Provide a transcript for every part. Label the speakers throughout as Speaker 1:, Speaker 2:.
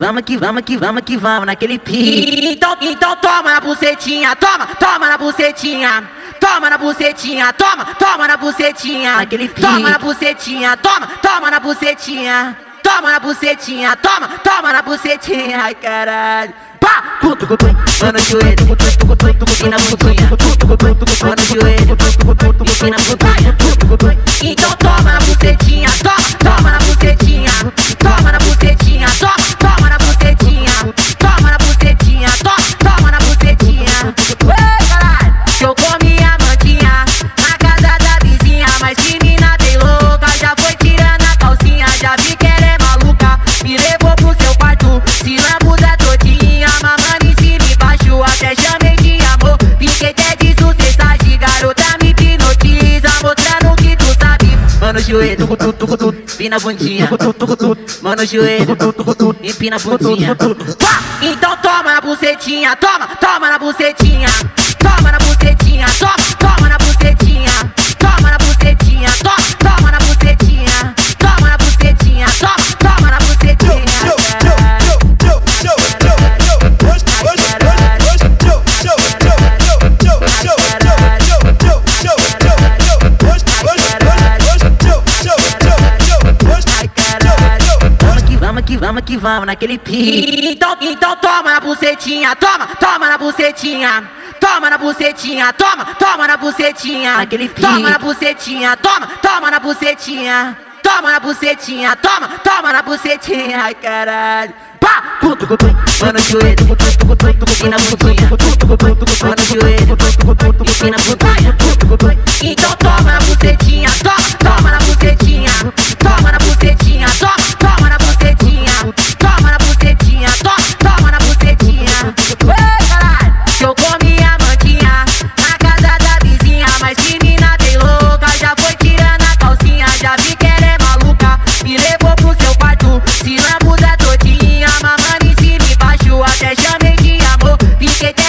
Speaker 1: Vamos que vamos que vamos que vamos naquele pique.
Speaker 2: Então, então toma na bucetinha, toma, toma na bucetinha. Toma na bucetinha, toma, toma na bucetinha.
Speaker 1: Naquele pique.
Speaker 2: Toma na bucetinha, toma, toma na bucetinha. Toma na bucetinha, toma, toma na bucetinha. Ai caralho. Pá!
Speaker 1: Mano joelho, e na bundinha. Mano joelho, e na bundinha.
Speaker 2: Então toma
Speaker 1: Mano joelho, empina a bundinha. Mano joelho, empina a bundinha.
Speaker 2: Então toma na bucetinha, toma, toma na bucetinha. Toma na bucetinha, toma
Speaker 1: Vamos que vamos que vamos que vamos naquele pique.
Speaker 2: Então, então toma na bucetinha, toma, toma na bucetinha. Toma na bucetinha, toma, toma na bucetinha.
Speaker 1: Naquele pique.
Speaker 2: Toma na bucetinha, toma, toma na bucetinha. Toma na bucetinha, toma, toma na bucetinha. Ai caralho. Pá!
Speaker 1: Mano joelho, e na bundinha. Mano joelho, e na bundinha.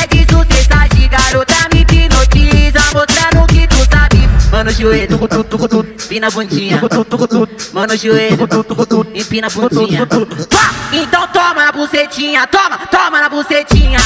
Speaker 2: Fiquei até de sucessagem. Garota me hipnotiza, mostrando que tu sabe.
Speaker 1: Mano joelho, empina a bundinha. Mano joelho, empina a bundinha.
Speaker 2: Pá! Então toma na bucetinha, toma, toma na bucetinha.